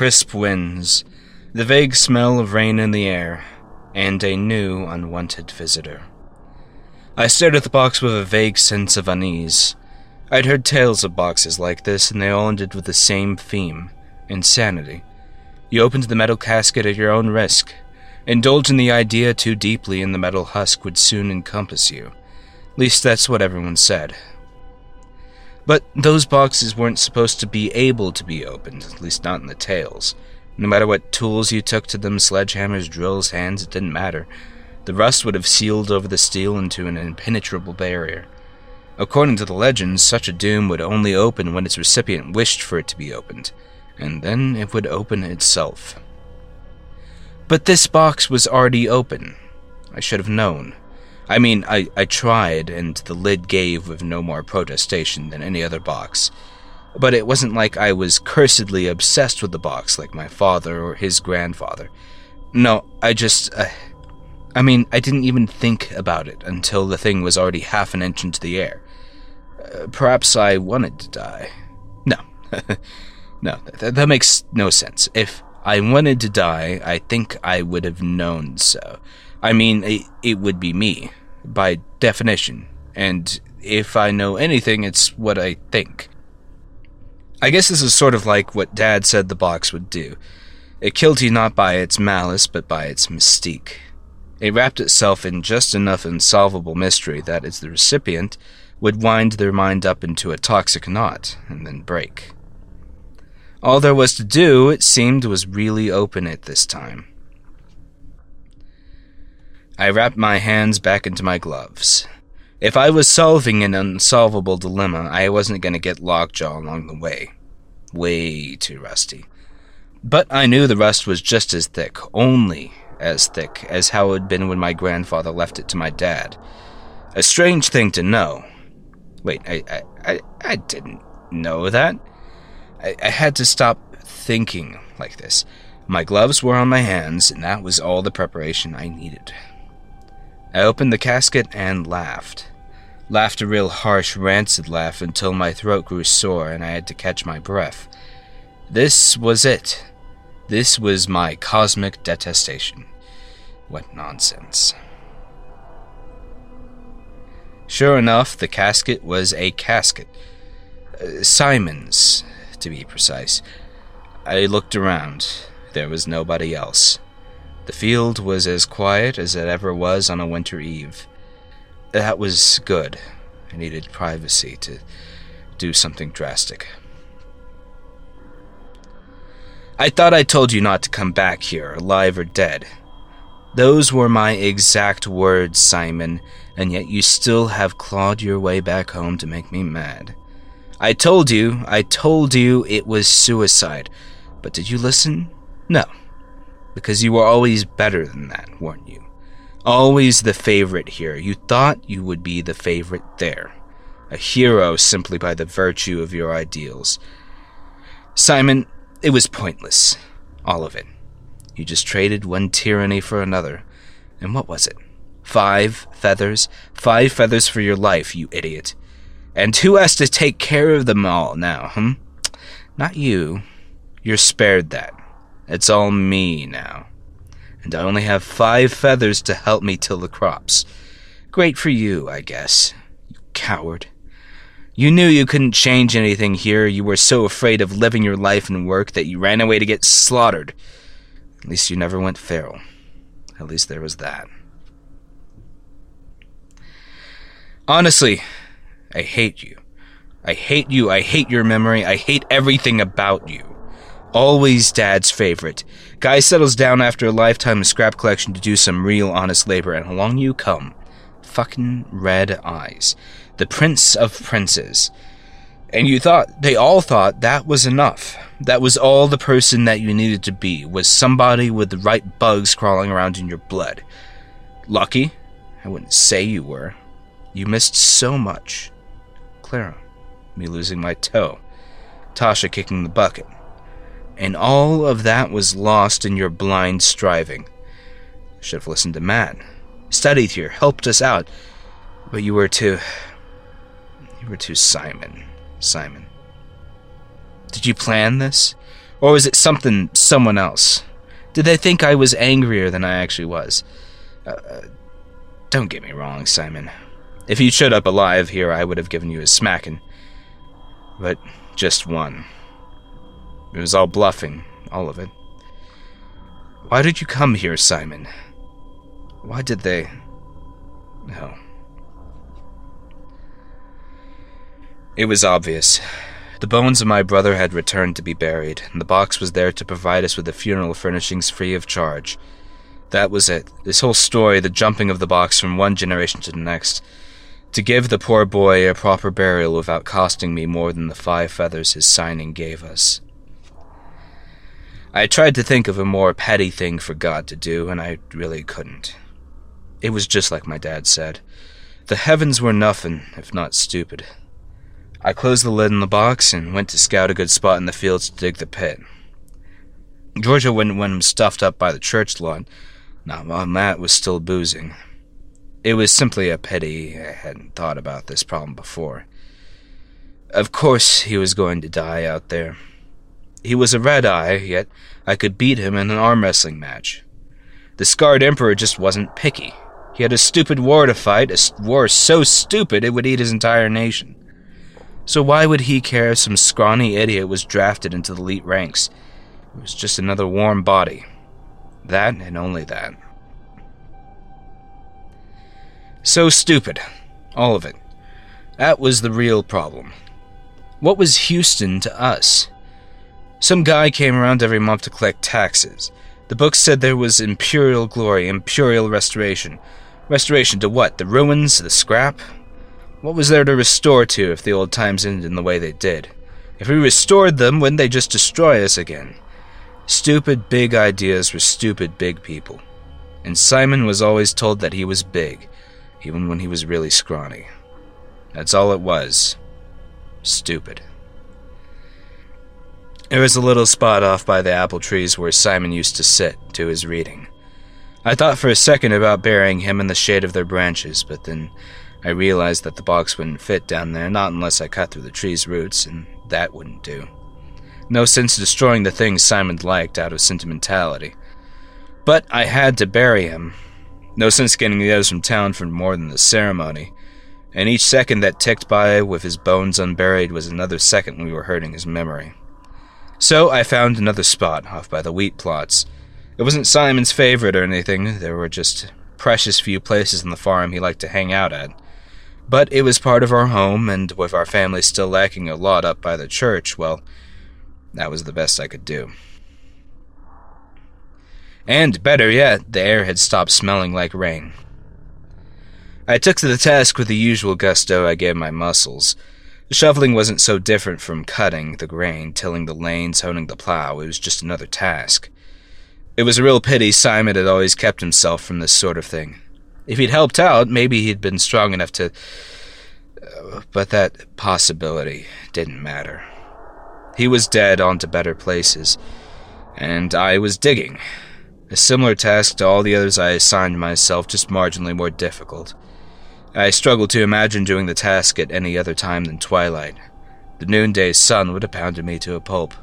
crisp winds, the vague smell of rain in the air, and a new unwanted visitor. I stared at the box with a vague sense of unease. I'd heard tales of boxes like this, and they all ended with the same theme insanity. You opened the metal casket at your own risk. Indulge in the idea too deeply, and the metal husk would soon encompass you. At least that's what everyone said. But those boxes weren't supposed to be able to be opened, at least not in the tales. No matter what tools you took to them sledgehammers, drills, hands it didn't matter. The rust would have sealed over the steel into an impenetrable barrier. According to the legends, such a doom would only open when its recipient wished for it to be opened, and then it would open itself. But this box was already open. I should have known. I mean, I, I tried, and the lid gave with no more protestation than any other box. But it wasn't like I was cursedly obsessed with the box like my father or his grandfather. No, I just. Uh, I mean, I didn't even think about it until the thing was already half an inch into the air. Uh, perhaps I wanted to die. No. no, th- that makes no sense. If I wanted to die, I think I would have known so. I mean, it, it would be me, by definition. And if I know anything, it's what I think. I guess this is sort of like what Dad said the box would do. It killed you not by its malice, but by its mystique. It wrapped itself in just enough unsolvable mystery that its the recipient would wind their mind up into a toxic knot and then break. All there was to do, it seemed, was really open it this time. I wrapped my hands back into my gloves. If I was solving an unsolvable dilemma, I wasn't going to get lockjaw along the way. Way too rusty. But I knew the rust was just as thick, only as thick, as how it had been when my grandfather left it to my dad. A strange thing to know. Wait, I, I, I, I didn't know that. I, I had to stop thinking like this. My gloves were on my hands, and that was all the preparation I needed. I opened the casket and laughed. Laughed a real harsh, rancid laugh until my throat grew sore and I had to catch my breath. This was it. This was my cosmic detestation. What nonsense. Sure enough, the casket was a casket. Uh, Simon's, to be precise. I looked around. There was nobody else. The field was as quiet as it ever was on a winter eve. That was good. I needed privacy to do something drastic. I thought I told you not to come back here, alive or dead. Those were my exact words, Simon, and yet you still have clawed your way back home to make me mad. I told you, I told you it was suicide, but did you listen? No because you were always better than that, weren't you? Always the favorite here. You thought you would be the favorite there. A hero simply by the virtue of your ideals. Simon, it was pointless. All of it. You just traded one tyranny for another. And what was it? Five feathers? Five feathers for your life, you idiot. And who has to take care of them all now, hmm? Not you. You're spared that. It's all me now. And I only have five feathers to help me till the crops. Great for you, I guess. You coward. You knew you couldn't change anything here. You were so afraid of living your life and work that you ran away to get slaughtered. At least you never went feral. At least there was that. Honestly, I hate you. I hate you. I hate your memory. I hate everything about you. Always dad's favorite. Guy settles down after a lifetime of scrap collection to do some real honest labor, and along you come. Fucking red eyes. The prince of princes. And you thought, they all thought that was enough. That was all the person that you needed to be, was somebody with the right bugs crawling around in your blood. Lucky? I wouldn't say you were. You missed so much. Clara, me losing my toe. Tasha kicking the bucket and all of that was lost in your blind striving. Should have listened to Matt. Studied here, helped us out. But you were too. You were too Simon. Simon. Did you plan this? Or was it something, someone else? Did they think I was angrier than I actually was? Uh, uh, don't get me wrong, Simon. If you showed up alive here, I would have given you a smacking. But just one. It was all bluffing, all of it. Why did you come here, Simon? Why did they. No. It was obvious. The bones of my brother had returned to be buried, and the box was there to provide us with the funeral furnishings free of charge. That was it. This whole story, the jumping of the box from one generation to the next, to give the poor boy a proper burial without costing me more than the five feathers his signing gave us. I tried to think of a more petty thing for God to do, and I really couldn't. It was just like my dad said. The heavens were nothing if not stupid. I closed the lid on the box and went to scout a good spot in the fields to dig the pit. Georgia wouldn't want him stuffed up by the church lawn. Now, while Matt was still boozing. It was simply a pity I hadn't thought about this problem before. Of course, he was going to die out there. He was a red eye, yet I could beat him in an arm wrestling match. The scarred emperor just wasn't picky. He had a stupid war to fight, a war so stupid it would eat his entire nation. So why would he care if some scrawny idiot was drafted into the elite ranks? It was just another warm body. That and only that. So stupid. All of it. That was the real problem. What was Houston to us? Some guy came around every month to collect taxes. The book said there was imperial glory, imperial restoration. Restoration to what? The ruins? The scrap? What was there to restore to if the old times ended in the way they did? If we restored them, wouldn't they just destroy us again? Stupid big ideas were stupid big people. And Simon was always told that he was big, even when he was really scrawny. That's all it was. Stupid. There was a little spot off by the apple trees where Simon used to sit, to his reading. I thought for a second about burying him in the shade of their branches, but then I realized that the box wouldn't fit down there, not unless I cut through the tree's roots, and that wouldn't do. No sense destroying the things Simon liked out of sentimentality. But I had to bury him. No sense getting the others from town for more than the ceremony. And each second that ticked by with his bones unburied was another second we were hurting his memory. So I found another spot off by the wheat plots. It wasn't Simon's favorite or anything, there were just precious few places on the farm he liked to hang out at. But it was part of our home, and with our family still lacking a lot up by the church, well, that was the best I could do. And better yet, the air had stopped smelling like rain. I took to the task with the usual gusto I gave my muscles. Shoveling wasn't so different from cutting the grain, tilling the lanes, honing the plow. It was just another task. It was a real pity Simon had always kept himself from this sort of thing. If he'd helped out, maybe he'd been strong enough to. Uh, but that possibility didn't matter. He was dead on to better places, and I was digging. A similar task to all the others I assigned myself, just marginally more difficult. I struggled to imagine doing the task at any other time than twilight. The noonday sun would have pounded me to a pulp.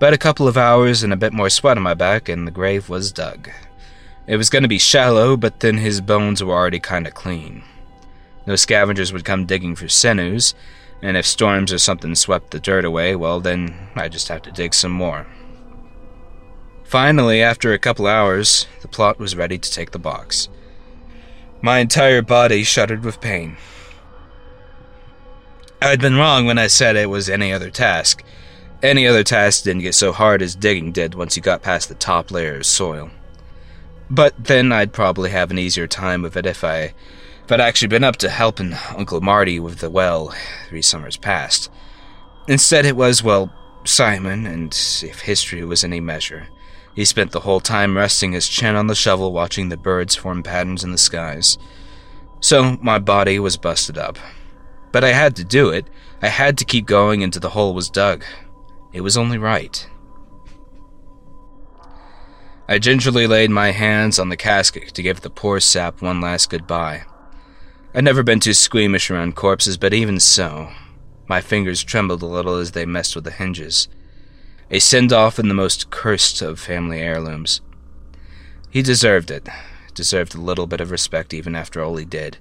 But a couple of hours and a bit more sweat on my back, and the grave was dug. It was going to be shallow, but then his bones were already kind of clean. No scavengers would come digging for sinews, and if storms or something swept the dirt away, well, then I'd just have to dig some more. Finally, after a couple hours, the plot was ready to take the box. My entire body shuddered with pain. I'd been wrong when I said it was any other task. Any other task didn't get so hard as digging did once you got past the top layer of soil. But then I'd probably have an easier time with it if I if I'd actually been up to helping Uncle Marty with the well three summers past. Instead, it was, well, Simon, and if history was any measure, he spent the whole time resting his chin on the shovel watching the birds form patterns in the skies. So my body was busted up. But I had to do it. I had to keep going until the hole was dug. It was only right. I gingerly laid my hands on the casket to give the poor sap one last goodbye. I'd never been too squeamish around corpses, but even so, my fingers trembled a little as they messed with the hinges. A send off in the most cursed of family heirlooms. He deserved it. Deserved a little bit of respect even after all he did.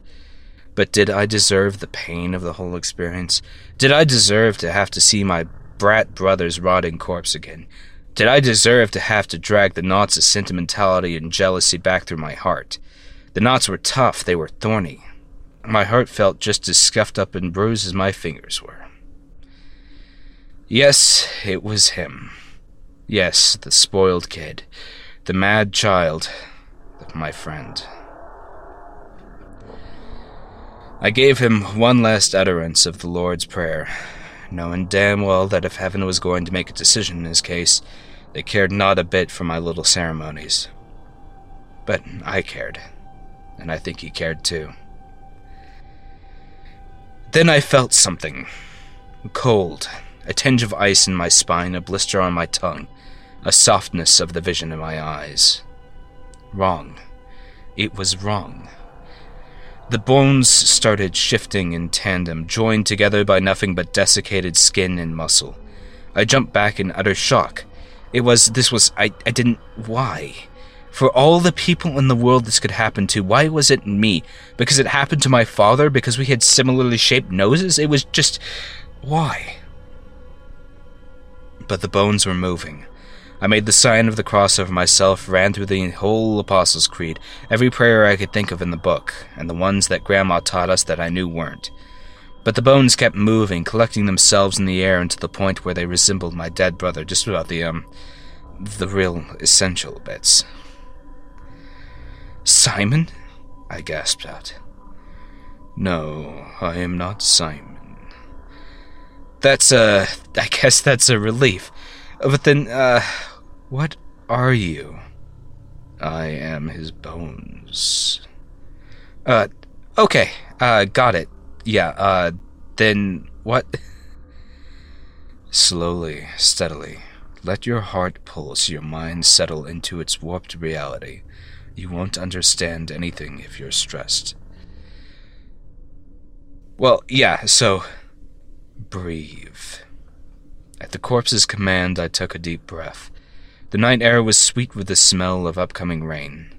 But did I deserve the pain of the whole experience? Did I deserve to have to see my brat brother's rotting corpse again? Did I deserve to have to drag the knots of sentimentality and jealousy back through my heart? The knots were tough, they were thorny. My heart felt just as scuffed up and bruised as my fingers were. Yes, it was him. Yes, the spoiled kid. The mad child. My friend. I gave him one last utterance of the Lord's Prayer, knowing damn well that if heaven was going to make a decision in his case, they cared not a bit for my little ceremonies. But I cared, and I think he cared too. Then I felt something. Cold, a tinge of ice in my spine, a blister on my tongue, a softness of the vision in my eyes. Wrong. It was wrong. The bones started shifting in tandem, joined together by nothing but desiccated skin and muscle. I jumped back in utter shock. It was, this was, I, I didn't, why? For all the people in the world this could happen to, why was it me? Because it happened to my father? Because we had similarly shaped noses? It was just, why? But the bones were moving. I made the sign of the cross over myself, ran through the whole Apostles' Creed, every prayer I could think of in the book, and the ones that Grandma taught us that I knew weren't. But the bones kept moving, collecting themselves in the air until the point where they resembled my dead brother, just without the, um, the real essential bits. Simon? I gasped out. No, I am not Simon. That's, a. I guess that's a relief. But then, uh, what are you? I am his bones. Uh, okay, uh, got it. Yeah, uh, then what? Slowly, steadily, let your heart pulse, your mind settle into its warped reality. You won't understand anything if you're stressed. Well, yeah, so. Breathe. At the corpse's command, I took a deep breath. The night air was sweet with the smell of upcoming rain.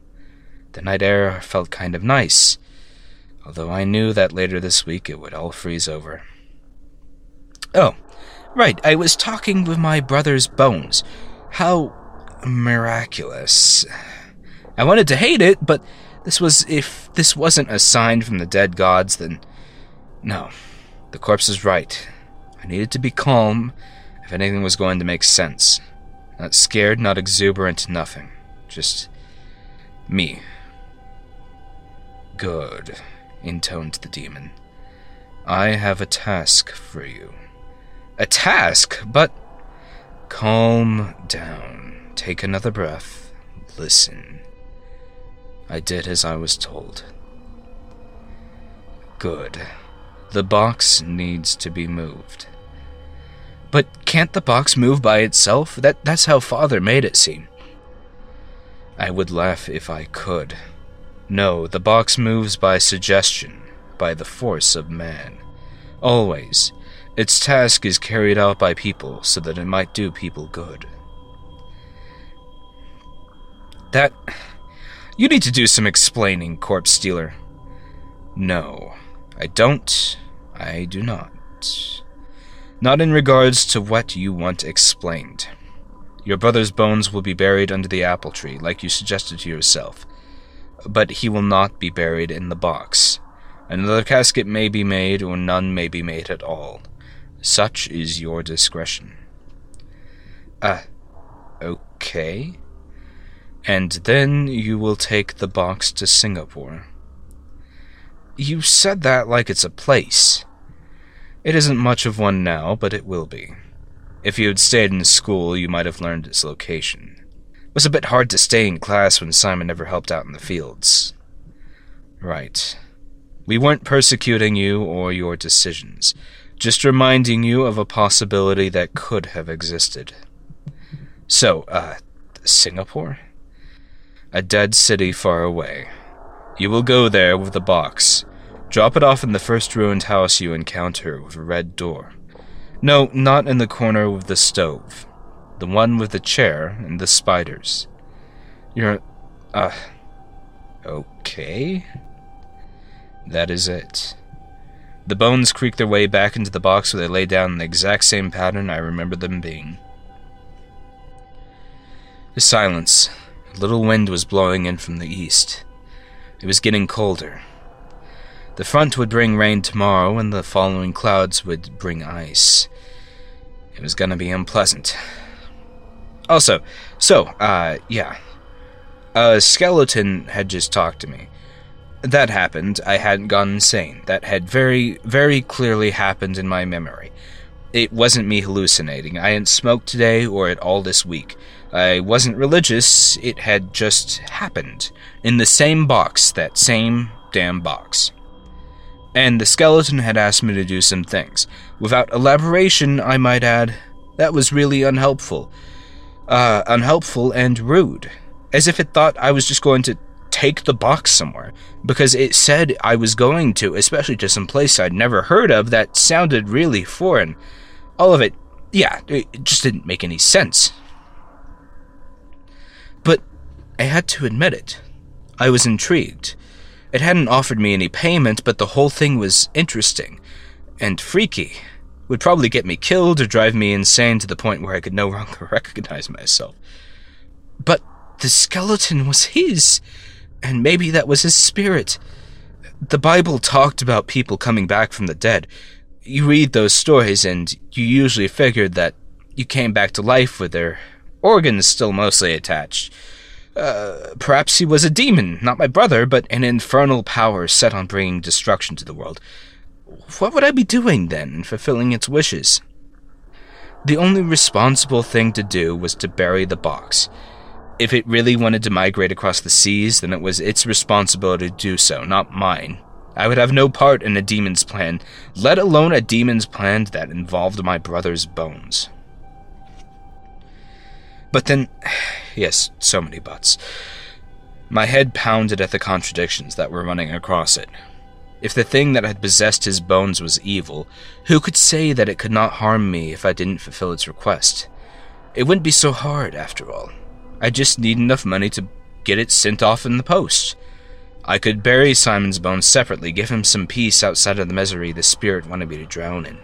The night air felt kind of nice, although I knew that later this week it would all freeze over. Oh, right, I was talking with my brother's bones. How miraculous. I wanted to hate it, but this was if this wasn't a sign from the dead gods, then no. The corpse is right. I needed to be calm if anything was going to make sense. Not scared, not exuberant, nothing. Just me. Good, intoned the demon. I have a task for you. A task? But. Calm down. Take another breath. Listen. I did as I was told. Good. The box needs to be moved. But can't the box move by itself? That, that's how Father made it seem. I would laugh if I could. No, the box moves by suggestion, by the force of man. Always. Its task is carried out by people so that it might do people good. That. You need to do some explaining, Corpse Stealer. No, I don't. I do not. Not in regards to what you want explained. Your brother's bones will be buried under the apple tree, like you suggested to yourself. But he will not be buried in the box. Another casket may be made, or none may be made at all. Such is your discretion. Ah, uh, okay. And then you will take the box to Singapore. You said that like it's a place. It isn't much of one now, but it will be. If you had stayed in school, you might have learned its location. It was a bit hard to stay in class when Simon never helped out in the fields. Right. We weren't persecuting you or your decisions, just reminding you of a possibility that could have existed. So, uh, Singapore? A dead city far away. You will go there with the box, Drop it off in the first ruined house you encounter with a red door. No, not in the corner with the stove. The one with the chair and the spiders. You're. Uh. Okay. That is it. The bones creak their way back into the box where they lay down in the exact same pattern I remember them being. The silence. A little wind was blowing in from the east. It was getting colder. The front would bring rain tomorrow, and the following clouds would bring ice. It was gonna be unpleasant. Also, so, uh, yeah. A skeleton had just talked to me. That happened. I hadn't gone insane. That had very, very clearly happened in my memory. It wasn't me hallucinating. I hadn't smoked today or at all this week. I wasn't religious. It had just happened. In the same box, that same damn box. And the skeleton had asked me to do some things. Without elaboration, I might add, that was really unhelpful. Uh, unhelpful and rude. As if it thought I was just going to take the box somewhere. Because it said I was going to, especially to some place I'd never heard of that sounded really foreign. All of it, yeah, it just didn't make any sense. But I had to admit it. I was intrigued. It hadn't offered me any payment, but the whole thing was interesting and freaky. Would probably get me killed or drive me insane to the point where I could no longer recognize myself. But the skeleton was his, and maybe that was his spirit. The Bible talked about people coming back from the dead. You read those stories, and you usually figured that you came back to life with their organs still mostly attached. Uh, perhaps he was a demon, not my brother, but an infernal power set on bringing destruction to the world. What would I be doing then, fulfilling its wishes? The only responsible thing to do was to bury the box. If it really wanted to migrate across the seas, then it was its responsibility to do so, not mine. I would have no part in a demon's plan, let alone a demon's plan that involved my brother's bones. But then, yes, so many buts. My head pounded at the contradictions that were running across it. If the thing that had possessed his bones was evil, who could say that it could not harm me if I didn't fulfill its request? It wouldn't be so hard, after all. I just need enough money to get it sent off in the post. I could bury Simon's bones separately, give him some peace outside of the misery the spirit wanted me to drown in.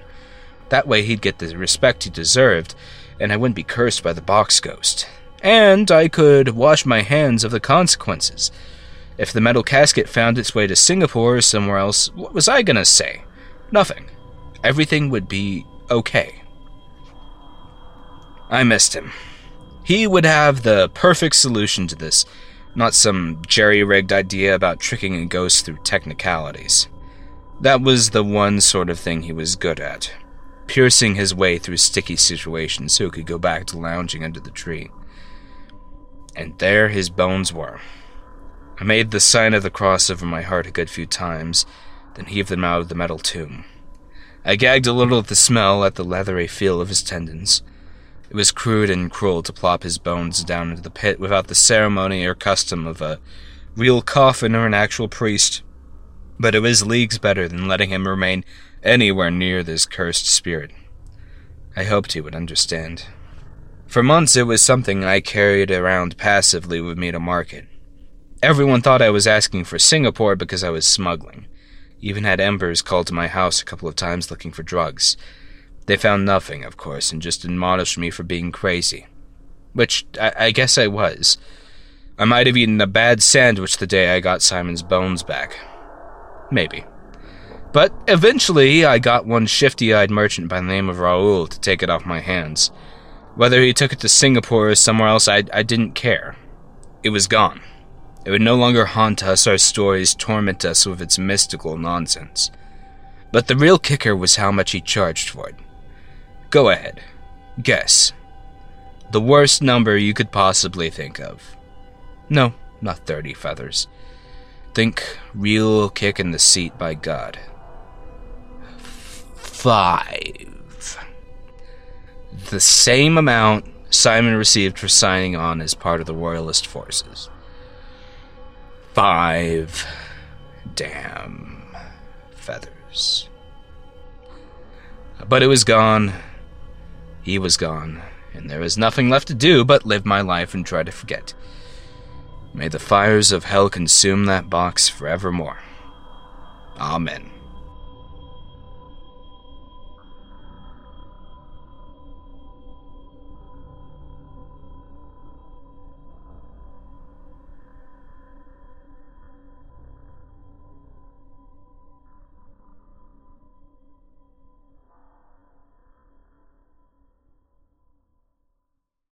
That way he'd get the respect he deserved, and I wouldn't be cursed by the box ghost. And I could wash my hands of the consequences. If the metal casket found its way to Singapore or somewhere else, what was I gonna say? Nothing. Everything would be okay. I missed him. He would have the perfect solution to this, not some jerry rigged idea about tricking a ghost through technicalities. That was the one sort of thing he was good at piercing his way through sticky situations so he could go back to lounging under the tree. And there his bones were. I made the sign of the cross over my heart a good few times, then heaved them out of the metal tomb. I gagged a little at the smell, at the leathery feel of his tendons. It was crude and cruel to plop his bones down into the pit without the ceremony or custom of a real coffin or an actual priest, but it was leagues better than letting him remain anywhere near this cursed spirit. I hoped he would understand. For months, it was something I carried around passively with me to market. Everyone thought I was asking for Singapore because I was smuggling. Even had embers called to my house a couple of times looking for drugs. They found nothing, of course, and just admonished me for being crazy. Which I, I guess I was. I might have eaten a bad sandwich the day I got Simon's bones back. Maybe. But eventually, I got one shifty eyed merchant by the name of Raoul to take it off my hands. Whether he took it to Singapore or somewhere else, I, I didn't care. It was gone. It would no longer haunt us, our stories torment us with its mystical nonsense. But the real kicker was how much he charged for it. Go ahead. Guess. The worst number you could possibly think of. No, not 30 feathers. Think real kick in the seat by God five. The same amount Simon received for signing on as part of the Royalist forces. Five damn feathers. But it was gone. He was gone. and there is nothing left to do but live my life and try to forget. May the fires of hell consume that box forevermore. Amen.